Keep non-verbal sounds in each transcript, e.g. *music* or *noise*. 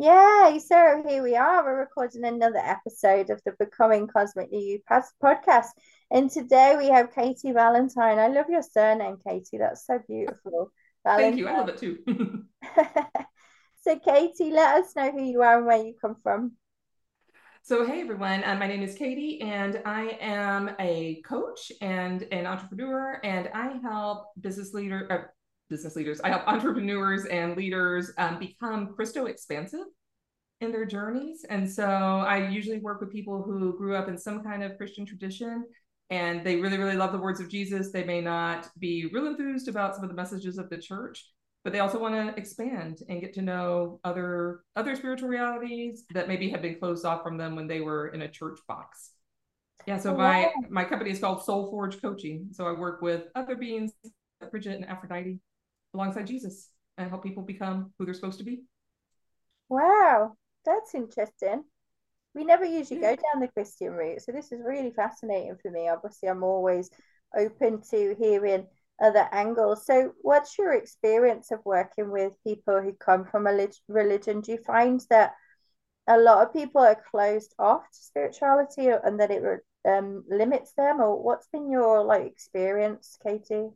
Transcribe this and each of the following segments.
Yeah, so here we are. We're recording another episode of the Becoming Cosmically You podcast. And today we have Katy Valentine. I love your surname, Katy. That's so beautiful. Valentine. *laughs* Thank you. I love it too. *laughs* so, Katy, let us know who you are and where you come from. So, hey everyone, uh, my name is Katy, and I am a coach and an entrepreneur, and I help business leader, uh, business leaders. I help entrepreneurs and leaders um, become Christo expansive in their journeys. And so I usually work with people who grew up in some kind of Christian tradition and they really, really love the words of Jesus. They may not be real enthused about some of the messages of the church, but they also want to expand and get to know other other spiritual realities that maybe have been closed off from them when they were in a church box. Yeah, so my my company is called Soul Forge Coaching. So I work with other beings, Bridget and Aphrodite, alongside Jesus and help people become who they're supposed to be. Wow, that's interesting. We never usually go down the Christian route, so this is really fascinating for me. Obviously, I'm always open to hearing other angles. So, what's your experience of working with people who come from a religion? Do you find that a lot of people are closed off to spirituality and that it um, limits them, or what's been your like experience, Katy?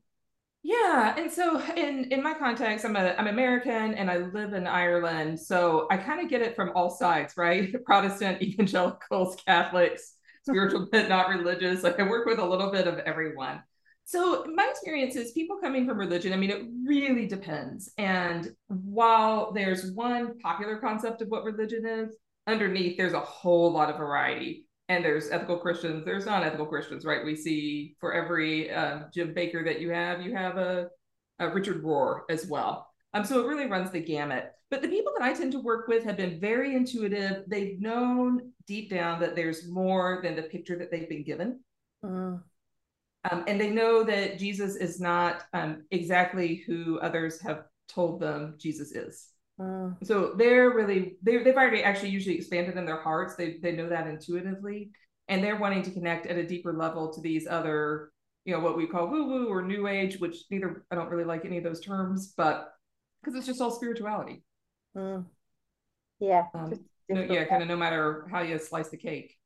Yeah, and so in in my context, I'm a I'm American and I live in Ireland, so I kind of get it from all sides, right? *laughs* Protestant, evangelicals, Catholics, spiritual but not religious. Like I work with a little bit of everyone. So my experience is people coming from religion. I mean, it really depends. And while there's one popular concept of what religion is, underneath there's a whole lot of variety and there's ethical Christians, there's non-ethical Christians, right? We see for every uh, Jim Bakker that you have, you have a, a Richard Rohr as well. Um, so it really runs the gamut. But the people that I tend to work with have been very intuitive. They've known deep down that there's more than the picture that they've been given. Mm. Um, and they know that Jesus is not um, exactly who others have told them Jesus is. Mm. So they're really they they've already actually usually expanded in their hearts. They they know that intuitively, and they're wanting to connect at a deeper level to these other you know what we call woo woo or new age, which neither I don't really like any of those terms, but because it's just all spirituality. Mm. Yeah. Um, no, yeah, kind of no matter how you slice the cake.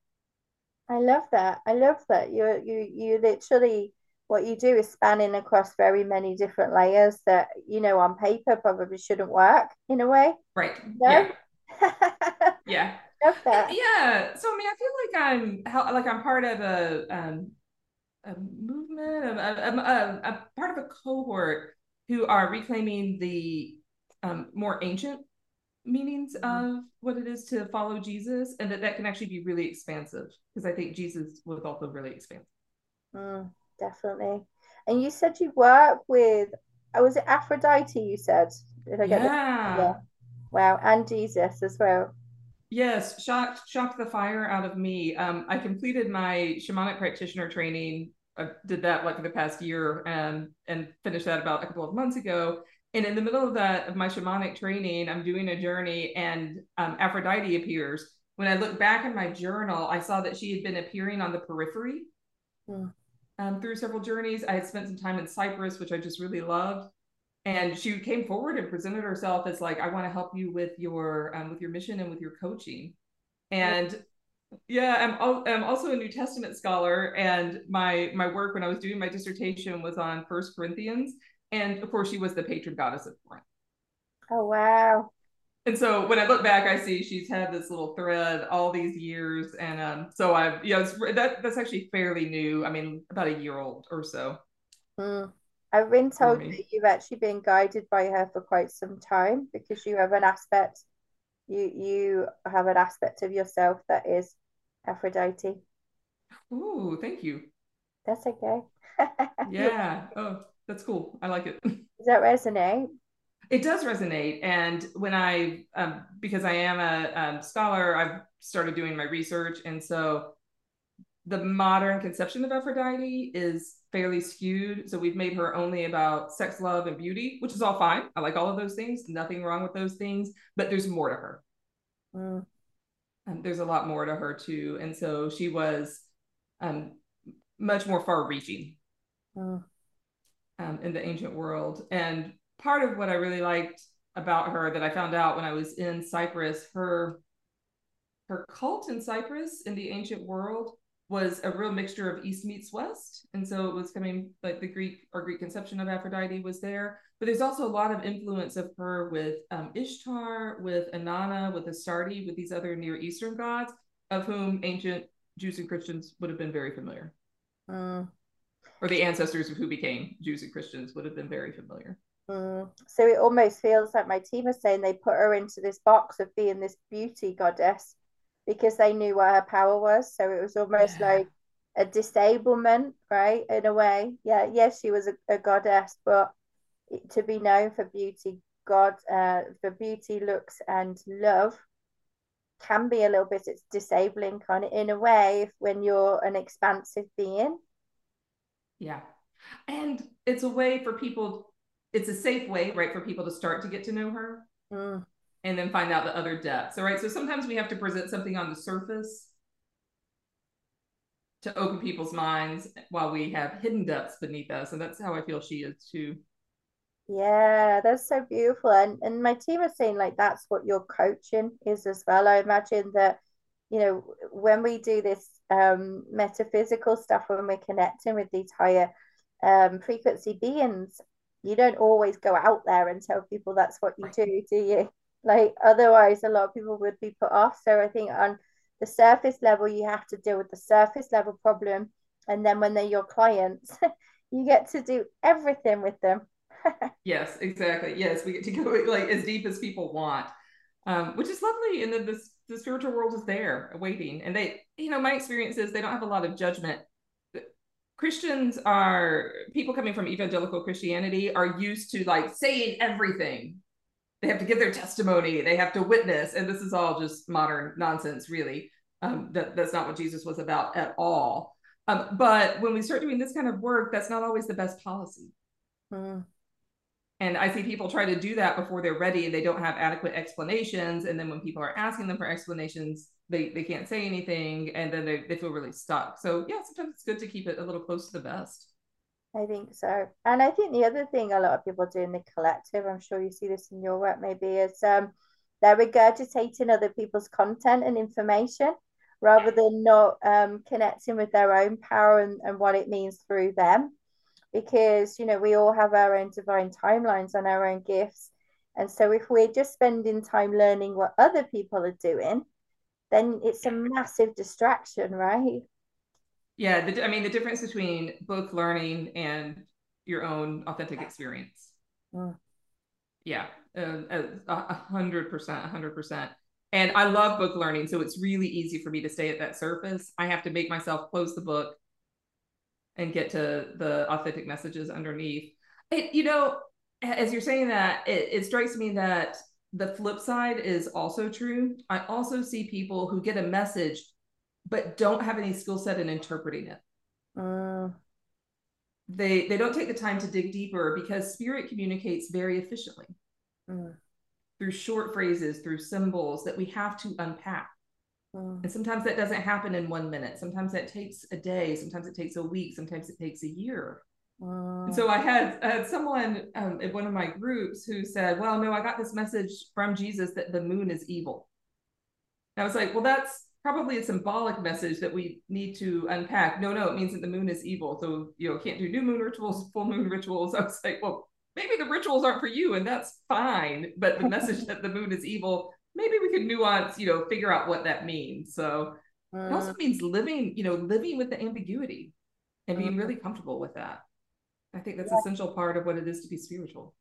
I love that. I love that. You you you literally what you do is spanning across very many different layers that you know on paper probably shouldn't work in a way. Right. No? yeah. *laughs* Yeah. Yeah so i mean i feel like i'm like i'm part of a um a movement a, a, a, a part of a cohort who are reclaiming the um, more ancient meanings mm-hmm. of what it is to follow jesus and that that can actually be really expansive because i think jesus was also really expansive. Mm definitely. And you said you work with, oh, was it Aphrodite? You said, Did I get yeah. yeah. Wow, and Jesus as well. Yes, shocked shocked the fire out of me. Um, I completed my shamanic practitioner training. I did that like the past year and and finished that about a couple of months ago. And in the middle of that of my shamanic training, I'm doing a journey, and um, Aphrodite appears. When I look back in my journal, I saw that she had been appearing on the periphery. Mm um, through several journeys. I had spent some time in Cyprus, which I just really loved. And she came forward and presented herself as like, I want to help you with your um, with your mission and with your coaching. And yeah, I'm, I'm also a New Testament scholar, and my my work when I was doing my dissertation was on First Corinthians, and of course she was the patron goddess of Corinth. Oh wow! And so when I look back, I see she's had this little thread all these years, and um, so I've yeah, it's, that that's actually fairly new. I mean, about a year old or so. Mm. I've been told that you've actually been guided by her for quite some time because you have an aspect, you you have an aspect of yourself that is Aphrodite. Ooh, thank you. That's okay. *laughs* yeah. Oh, that's cool. I like it. *laughs* Does that resonate? It does resonate. And when I, um, because I am a um, scholar, I've started doing my research. And so the modern conception of Aphrodite is fairly skewed. So we've made her only about sex, love, and beauty, which is all fine. I like all of those things. Nothing wrong with those things, but there's more to her. Mm. Um, there's a lot more to her too. And so she was um, much more far reaching mm. um, in the ancient world. And part of what I really liked about her that I found out when I was in Cyprus. Her her cult in Cyprus in the ancient world was a real mixture of East meets West. And so it was coming like the Greek or Greek conception of Aphrodite was there. But there's also a lot of influence of her with um, Ishtar, with Inanna, with Astarte, with these other Near Eastern gods, of whom ancient Jews and Christians would have been very familiar. Mm. Or the ancestors of who became Jews and Christians would have been very familiar. Mm. So it almost feels like my team is saying they put her into this box of being this beauty goddess because they knew what her power was. So it was almost yeah. like a disablement, right? In a way. Yeah, yes, she was a, a goddess, but to be known for beauty, God, uh, for beauty, looks, and love can be a little bit it's disabling kind of in a way when you're an expansive being yeah and it's a way for people it's a safe way right for people to start to get to know her mm and then find out the other depths. All right. So sometimes we have to present something on the surface to open people's minds while we have hidden depths beneath us. And that's how I feel she is too. Yeah, that's so beautiful. And and my team is saying like that's what your coaching is as well. I imagine that, you know, when we do this um metaphysical stuff, when we're connecting with these higher um frequency beings, you don't always go out there and tell people that's what you do, do you? Like otherwise, a lot of people would be put off. So I think on the surface level, you have to deal with the surface level problem, and then when they're your clients, *laughs* you get to do everything with them. *laughs* yes, exactly. Yes, we get to go like as deep as people want, um, which is lovely. And then the the spiritual world is there waiting, and they, you know, my experience is they don't have a lot of judgment. Christians are people coming from evangelical Christianity are used to like saying everything. They have to give their testimony. They have to witness. And this is all just modern nonsense really. Um, that, that's not what jesus was about at all. Um, but when we start doing this kind of work that's not always the best policy. Mm. And i see people try to do that before they're ready and they don't have adequate explanations and then when people are asking them for explanations they, they can't say anything and then they, they feel really stuck so yeah sometimes it's good to keep it a little close to the best I think so. And I think the other thing a lot of people do in the collective, I'm sure you see this in your work maybe, is um, they're regurgitating other people's content and information rather than not um, connecting with their own power and, and what it means through them. Because, you know, we all have our own divine timelines and our own gifts. And so if we're just spending time learning what other people are doing, then it's a massive distraction, right? yeah the, i mean the difference between book learning and your own authentic experience mm. yeah a hundred percent a hundred percent and i love book learning so it's really easy for me to stay at that surface i have to make myself close the book and get to the authentic messages underneath. It you know as you're saying that it, it strikes me that the flip side is also true. I also see people who get a message but don't have any skill set in interpreting it. Uh, they they don't take the time to dig deeper because spirit communicates very efficiently. Uh, through short phrases, through symbols that we have to unpack. Uh, and sometimes that doesn't happen in one minute. Sometimes that takes a day. Sometimes it takes a week. Sometimes it takes a year. and so I had, I had someone um, in one of my groups who said, "Well, no, I got this message from Jesus that the moon is evil." And I was like, "Well, that's probably a symbolic message that we need to unpack. No, no, it means that the moon is evil. So, you know, can't do new moon rituals, full moon *laughs* rituals. I was like, well, maybe the rituals aren't for you, and that's fine. But the message *laughs* that the moon is evil, maybe we could nuance, you know, figure out what that means. So uh, it also uh. means living, you know, living with the ambiguity and being really comfortable with that. I think that's yeah. essential part of what it is to be spiritual.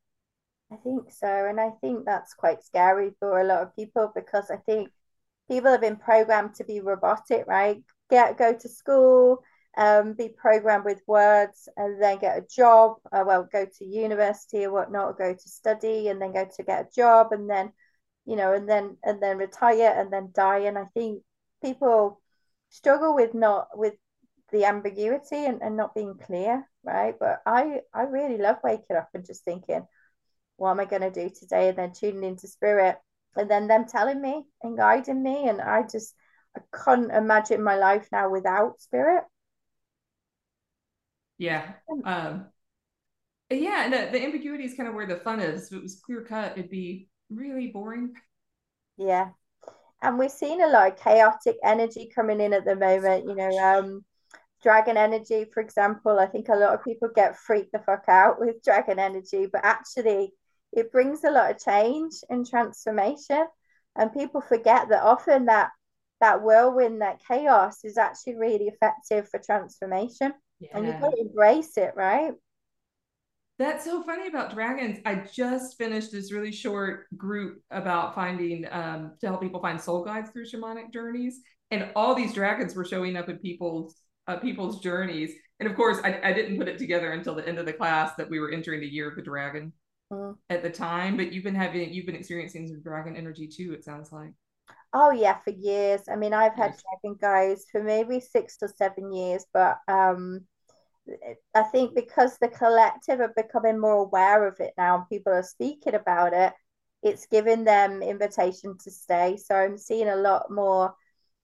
I think so. And I think that's quite scary for a lot of people because I think people have been programmed to be robotic, right? Get go to school, um, be programmed with words, and then get a job. Uh, well, go to university or whatnot, or go to study, and then go to get a job, and then, you know, and then and then retire, and then die. And I think people struggle with not with the ambiguity and, and not being clear, right? But I I really love waking up and just thinking, what am I going to do today, and then tuning into spirit and then them telling me and guiding me and i just i can't imagine my life now without spirit yeah um Yeah, the, the ambiguity is kind of where the fun is. If it was clear cut, it'd be really boring. Yeah. And we've seen a lot of chaotic energy coming in at the moment, you know, um, dragon energy, for example. I think a lot of people get freaked the fuck out *laughs* with dragon energy, but actually it brings a lot of change and transformation. And people forget that often that that whirlwind, that chaos is actually really effective for transformation. Yeah. And you've got to embrace it, right? That's so funny about dragons. I just finished this really short group about finding um, to help people find soul guides through shamanic journeys, and all these dragons were showing up in people's uh, people's journeys. And of course, I, I didn't put it together until the end of the class that we were entering the year of the dragon mm. at the time. But you've been having you've been experiencing some dragon energy too. It sounds like. Oh yeah, for years. I mean, I've had yes. dragon guides for maybe six to seven years, but um, I think because the collective are becoming more aware of it now and people are speaking about it, it's giving them invitation to stay. So I'm seeing a lot more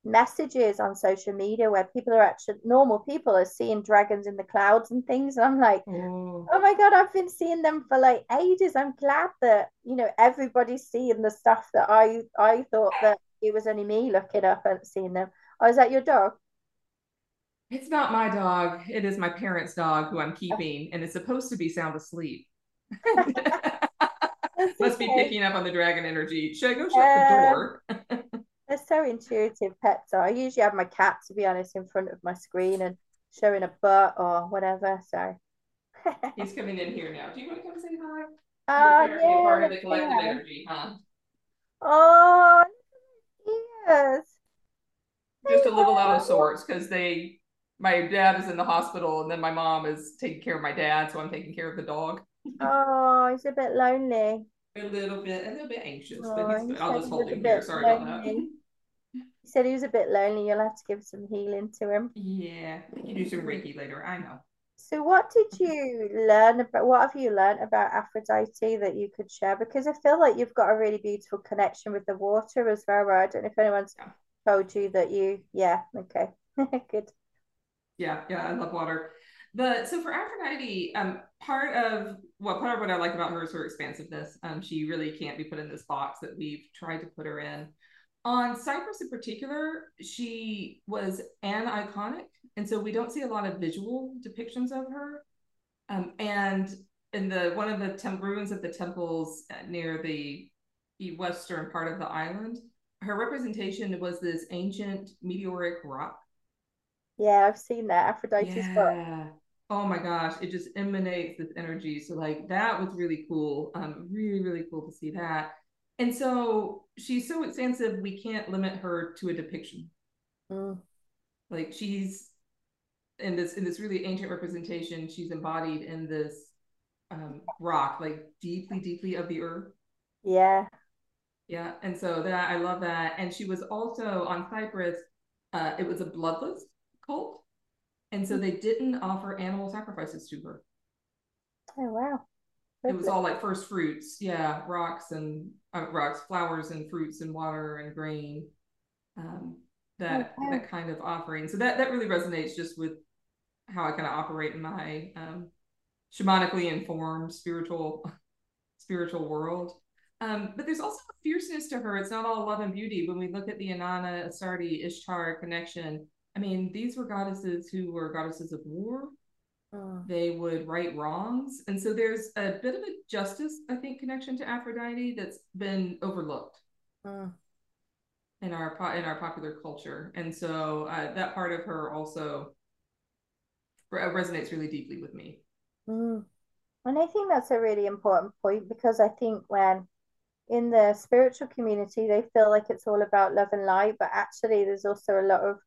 messages on social media where people are actually normal people are seeing dragons in the clouds and things. And I'm like, oh. oh my God, I've been seeing them for like ages. I'm glad that, you know, everybody's seeing the stuff that I I thought that it was only me looking up and seeing them. Oh, is that your dog? It's not my dog. It is my parents' dog who I'm keeping, and it's supposed to be sound asleep. *laughs* Must be picking up on the dragon energy. Should I go shut uh, the door? *laughs* they're so intuitive pets are. I usually have my cat, to be honest, in front of my screen and showing a butt or whatever. So *laughs* he's coming in here now. Do you want to come say hi? Uh, You're yeah, part of the collective yeah. energy, huh? Oh, yes. Just a little out of sorts because they my dad is in the hospital and then my mom is taking care of my dad, so I'm taking care of the dog. Oh, he's a bit lonely. A little bit, a little bit anxious, oh, but he's, I'll just hold him here. Sorry lonely. about that. He said he was a bit lonely. You'll have to give some healing to him. Yeah, you do some Reiki later. I know. So, what did you learn about? What have you learned about Aphrodite that you could share? Because I feel like you've got a really beautiful connection with the water as well. I don't know if anyone's yeah. told you that you. Yeah. Okay. *laughs* Good yeah, yeah, I love water. The so for Aphrodite, um, part of well, part of what I like about her is her expansiveness. Um, she really can't be put in this box that we've tried to put her in. On Cyprus in particular, she was aniconic, and so we don't see a lot of visual depictions of her. Um, and in the one of the ruins of the temples near the western part of the island, her representation was this ancient meteoric rock yeah, I've seen that Aphrodite's yeah. Oh my gosh, it just emanates this energy. So like that was really cool. Um, really, really cool to see that. And so she's so extensive, we can't limit her to a depiction. Mm. Like she's in this in this really ancient representation, she's embodied in this um, rock, like deeply, deeply of the earth. Yeah. Yeah. And so that I love that. And she was also on Cyprus, uh, it was a bloodless cult. And so they didn't offer animal sacrifices to her. Oh, wow. It was all like first fruits. Yeah. Rocks and uh, rocks, flowers and fruits and water and grain. Um, that, okay. that kind of offering. So that, that really resonates just with how I kind of operate in my um, shamanically informed spiritual *laughs* spiritual world. Um, but there's also a fierceness to her. It's not all love and beauty. When we look at the Inanna, Astarte, Ishtar connection, I mean, these were goddesses who were goddesses of war. Uh. They would right wrongs. And so there's a bit of a justice, I think, connection to Aphrodite that's been overlooked uh. in our in our popular culture. And so uh, that part of her also resonates really deeply with me. Mm. And I think that's a really important point because I think when in the spiritual community, they feel like it's all about love and light, but actually, there's also a lot of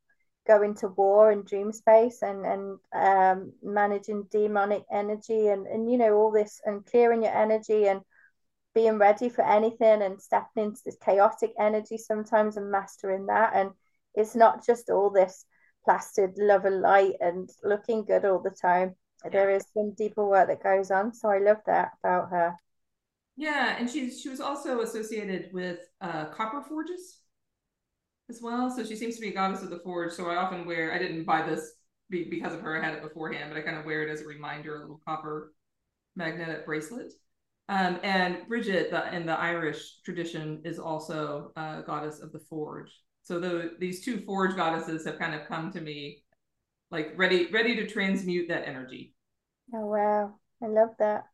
going to war and dream space and and um, managing demonic energy and and you know all this and clearing your energy and being ready for anything and stepping into this chaotic energy sometimes and mastering that. And it's not just all this plastered love and light and looking good all the time. Yeah. there is some deeper work that goes on. So i love that about her. Yeah and she's she was also associated with uh, copper forges as well. So she seems to be a goddess of the forge. So I often wear, I didn't buy this because of her, I had it beforehand, but I kind of wear it as a reminder, a little copper magnetic bracelet. Um, and Bridget, the, in the Irish tradition, is also a goddess of the forge. So the, these two forge goddesses have kind of come to me, like ready, ready to transmute that energy. Oh wow, I love that.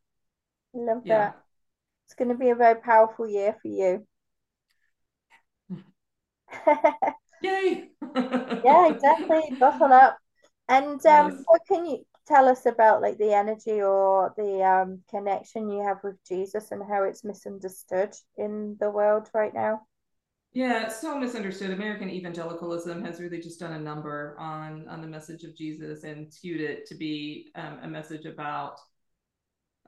I love yeah. that. It's going to be a very powerful year for you. *laughs* Yay! yeah, exactly. Buckle up. And um, yes. what can you tell us about like the energy or the um, connection you have with Jesus and how it's misunderstood in the world right now? Yeah, so misunderstood. American evangelicalism has really just done a number on on the message of Jesus and skewed it to be um, a message about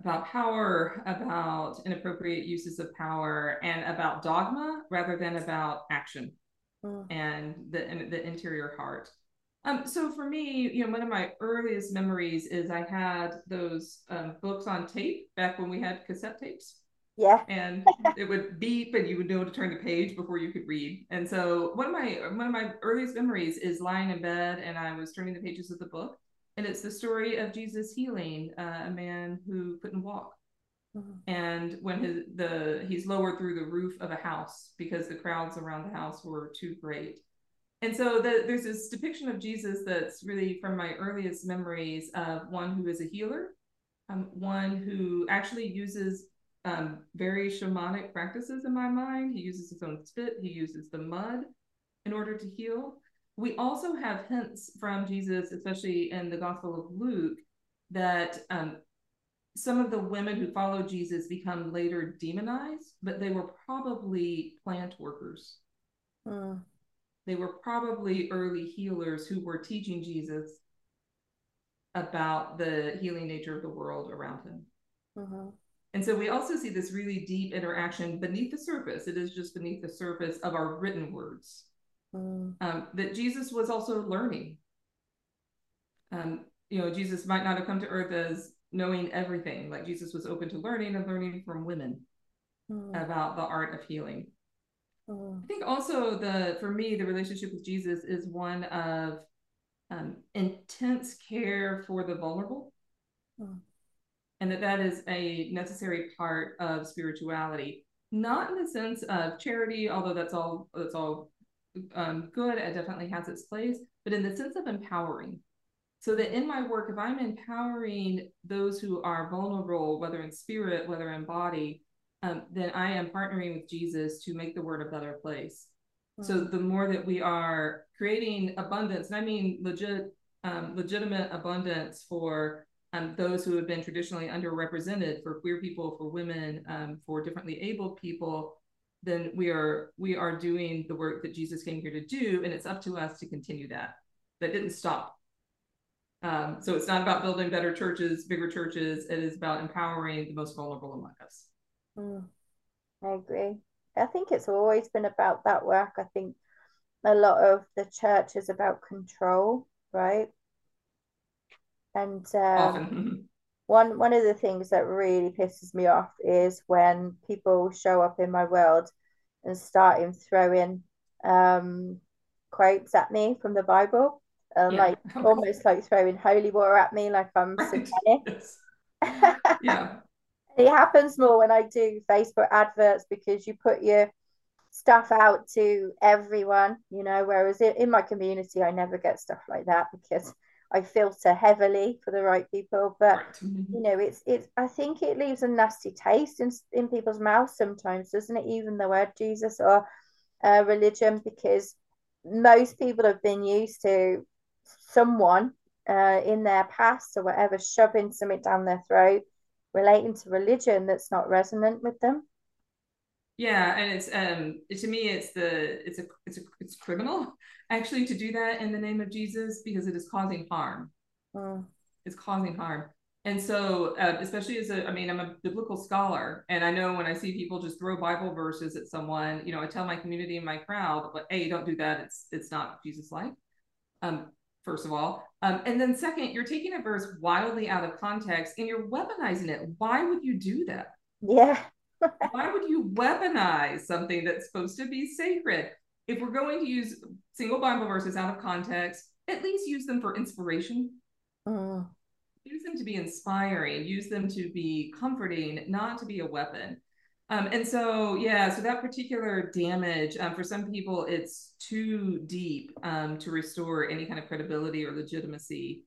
about power, about inappropriate uses of power, and about dogma rather than about action mm. and the the interior heart. Um, so for me, you know, one of my earliest memories is I had those um, books on tape back when we had cassette tapes. Yeah. And *laughs* it would beep and you would know to turn the page before you could read. And so one of my one of my earliest memories is lying in bed and I was turning the pages of the book. And it's the story of Jesus healing uh, a man who couldn't walk. Mm-hmm. And when his the he's lowered through the roof of a house because the crowds around the house were too great and so the, there's this depiction of Jesus that's really from my earliest memories of one who is a healer, um, one who actually uses um, very shamanic practices in my mind. He uses his own spit, he uses the mud in order to heal. We also have hints from Jesus, especially in the Gospel of Luke, that um, some of the women who follow Jesus become later demonized, but they were probably plant workers. Mm they were probably early healers who were teaching Jesus about the healing nature of the world around him. Mm-hmm. And so we also see this really deep interaction beneath the surface. It is just beneath the surface of our written words mm. um, that Jesus was also learning. Um, you know, Jesus might not have come to earth as knowing everything, like Jesus was open to learning and learning from women mm. about the art of healing. Mm. I think also the for me the relationship with Jesus is one of um, intense care for the vulnerable, mm. and that that is a necessary part of spirituality. Not in the sense of charity, although that's all that's all um, good. It definitely has its place, but in the sense of empowering. So that in my work, if I'm empowering those who are vulnerable, whether in spirit, whether in body, um, then I am partnering with Jesus to make the world a better place. Mm-hmm. So the more that we are creating abundance, and I mean legit, um, legitimate abundance for um, those who have been traditionally underrepresented, for queer people, for women, um, for differently abled people, then we are we are doing the work that Jesus came here to do, and it's up to us to continue that. That didn't stop. Um, so it's not about building better churches, bigger churches. It is about empowering the most vulnerable among us. Mm, I agree. I think it's always been about that work. I think a lot of the church is about control, right? And um, *laughs* one one of the things that really pisses me off is when people show up in my world and starting throwing um, quotes at me from the Bible, um, yeah. like *laughs* almost like throwing holy water at me, like I'm *laughs* satanic. *laughs* Yes. yeah it happens more when I do Facebook adverts because you put your stuff out to everyone, you know, whereas in my community, I never get stuff like that because I filter heavily for the right people. But, right. Mm-hmm. you know, it's, it's, I think it leaves a nasty taste in, in people's mouths sometimes, doesn't it? Even the word Jesus or uh, religion, because most people have been used to someone uh, in their past or whatever shoving something down their throat relating to religion that's not resonant with them. Yeah and it's um to me it's the it's a it's a it's criminal *laughs* actually to do that in the name of jesus because it is causing harm. Mm. it's causing harm. And so uh, especially as a i mean i'm a biblical scholar and i know when i see people just throw bible verses at someone you know i tell my community and my crowd but hey don't do that. It's it's not jesus like um first of all. Um, and then second, you're taking a verse wildly out of context and you're weaponizing it. Why would you do that? Yeah. *laughs* Why would you weaponize something that's supposed to be sacred? If we're going to use single Bible verses out of context, at least use them for inspiration. Mm. use them to be inspiring, use them to be comforting, not to be a weapon. Um, and so, yeah, so that particular damage, um, for some people, it's too deep um, to restore any kind of credibility or legitimacy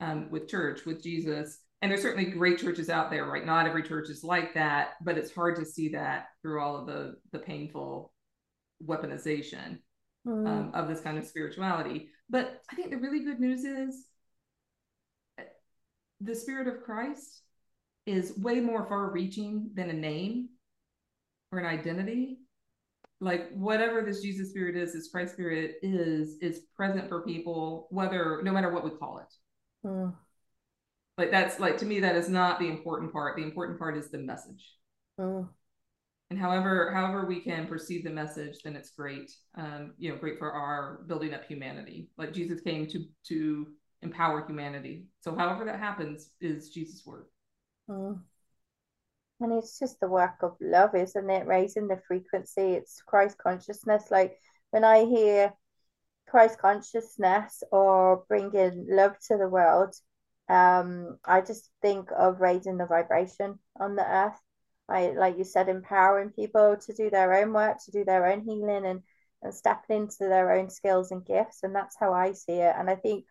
um, with church, with Jesus. And there's certainly great churches out there, right? Not every church is like that, but it's hard to see that through all of the the painful weaponization mm. of this kind of spirituality. But I think the really good news is the spirit of Christ is way more far reaching than a name or an identity. Like whatever this Jesus spirit is, this Christ spirit is, is present for people, whether no matter what we call it. Mm. Like that's like to me, that is not the important part. The important part is the message. Mm. And however, however we can perceive the message, then it's great. Um, you know, great for our building up humanity. Like Jesus came to to empower humanity. So however that happens is Jesus' work. Mm. And it's just the work of love, isn't it? Raising the frequency. It's Christ consciousness. Like when I hear Christ consciousness or bringing love to the world, um, I just think of raising the vibration on the earth. I, like you said, empowering people to do their own work, to do their own healing, and and stepping into their own skills and gifts. And that's how I see it. And I think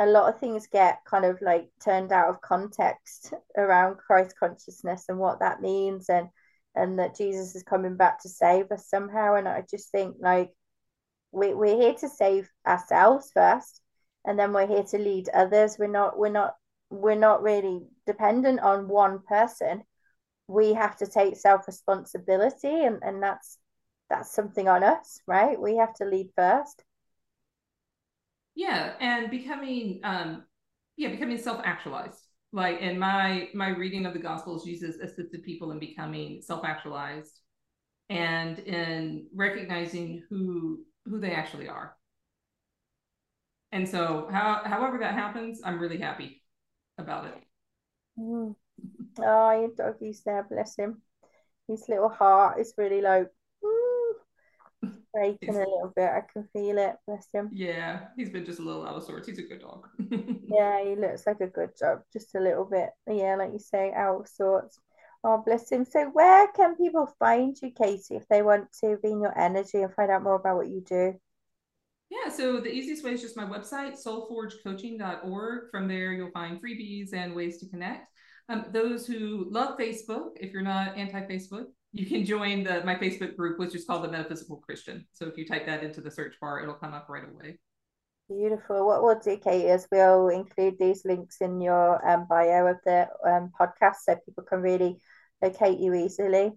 a lot of things get kind of like turned out of context around Christ consciousness and what that means and and that Jesus is coming back to save us somehow. And I just think like we, we're here to save ourselves first and then we're here to lead others. We're not we're not we're not really dependent on one person. We have to take self responsibility and and that's that's something on us right? We have to lead first yeah and becoming um yeah becoming self-actualized. Like in my my reading of the gospels jesus assisted people in becoming self-actualized and in recognizing who who they actually are. And so how however that happens i'm really happy about it. Mm. *laughs* oh your doggy's there bless him. His little heart is really like breaking a little bit. I can feel it. Bless him. Yeah, he's been just a little out of sorts. He's a good dog. *laughs* yeah, he looks like a good dog. Just a little bit. Yeah, like you say, out of sorts. Oh, bless him. So, where can people find you, Katy, if they want to be in your energy and find out more about what you do? Yeah, so the easiest way is just my website, soulforgecoaching.org. From there, you'll find freebies and ways to connect. Um, those who love Facebook, if you're not anti Facebook, you can join the my Facebook group, which is called the Metaphysical Christian. So if you type that into the search bar, it'll come up right away. Beautiful. What we'll do, Kate, is we'll include these links in your um, bio of the um, podcast so people can really locate you easily.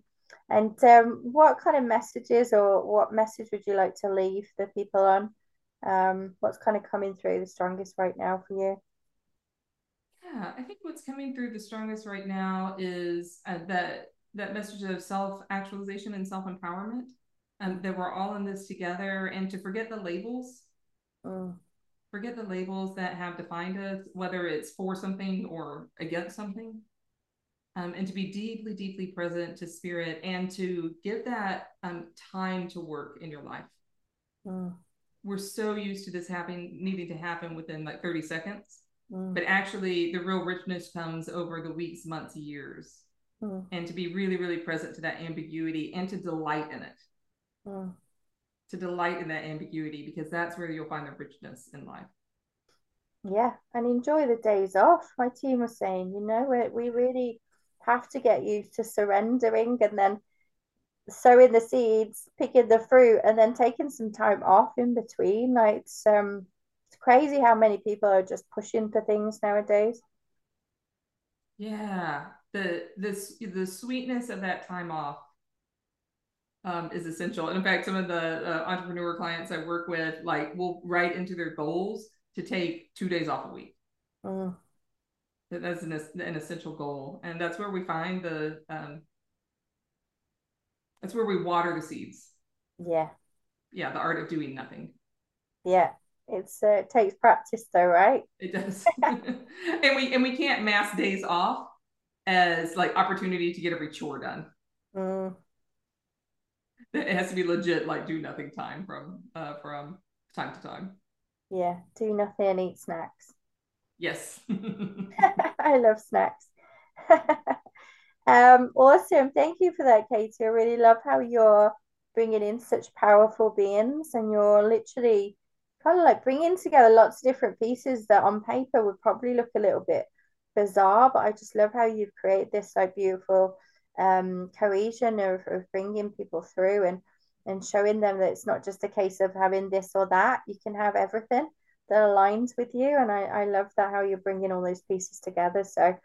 And um, what kind of messages or what message would you like to leave the people on? Um, what's kind of coming through the strongest right now for you? Yeah, I think what's coming through the strongest right now is uh, that that message of self actualization and self empowerment. Um, that we're all in this together, and to forget the labels. Mm. Forget the labels that have defined us, whether it's for something or against something. Um, and to be deeply, deeply present to spirit and to give that um, time to work in your life. Mm. We're so used to this happening, needing to happen within like 30 seconds. Mm. But actually, the real richness comes over the weeks, months, years mm. and to be really, really present to that ambiguity and to delight in it. Mm. To delight in that ambiguity because that's where you'll find the richness in life. Yeah, and enjoy the days off. My team was saying, you know, we, we really have to get used to surrendering and then sowing the seeds, picking the fruit, and then taking some time off in between. Like it's um it's crazy how many people are just pushing for things nowadays. Yeah, the this the sweetness of that time off um, is essential. And in fact, some of the uh, entrepreneur clients I work with, like, will write into their goals to take two days off a week. Mm. That's an, an essential goal, and that's where we find the um, that's where we water the seeds. Yeah. Yeah, the art of doing nothing. Yeah, it's uh, it takes practice though, right? It does. *laughs* *laughs* and we and we can't mass days off as like opportunity to get every chore done. Mm. It has to be legit, like do nothing time from uh from time to time. Yeah, do nothing and eat snacks. Yes. *laughs* *laughs* I love snacks. *laughs* um, awesome. Thank you for that, Katy. I really love how you're bringing in such powerful beings and you're literally kind of like bringing together lots of different pieces that on paper would probably look a little bit bizarre, but I just love how you've created this so beautiful um, cohesion of, of bringing people through and and showing them that it's not just a case of having this or that. You can have everything that aligns with you, and I I love that how you're bringing all those pieces together. So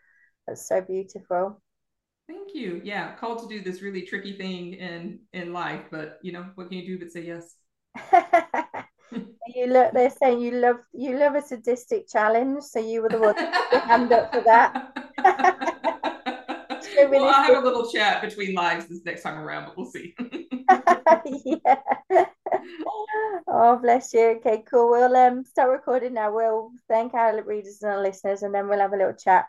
that's so beautiful. Thank you. Yeah, called to do this really tricky thing in in life, but you know what can you do but say yes? *laughs* you look they're saying you love you love a sadistic challenge so you were the one to hand up for that *laughs* so well, I'll have a little chat between lives this next time around, but we'll see. *laughs* yeah. Oh, bless you. Okay, cool. We'll um start recording now. We'll thank our readers and our listeners, and then we'll have a little chat.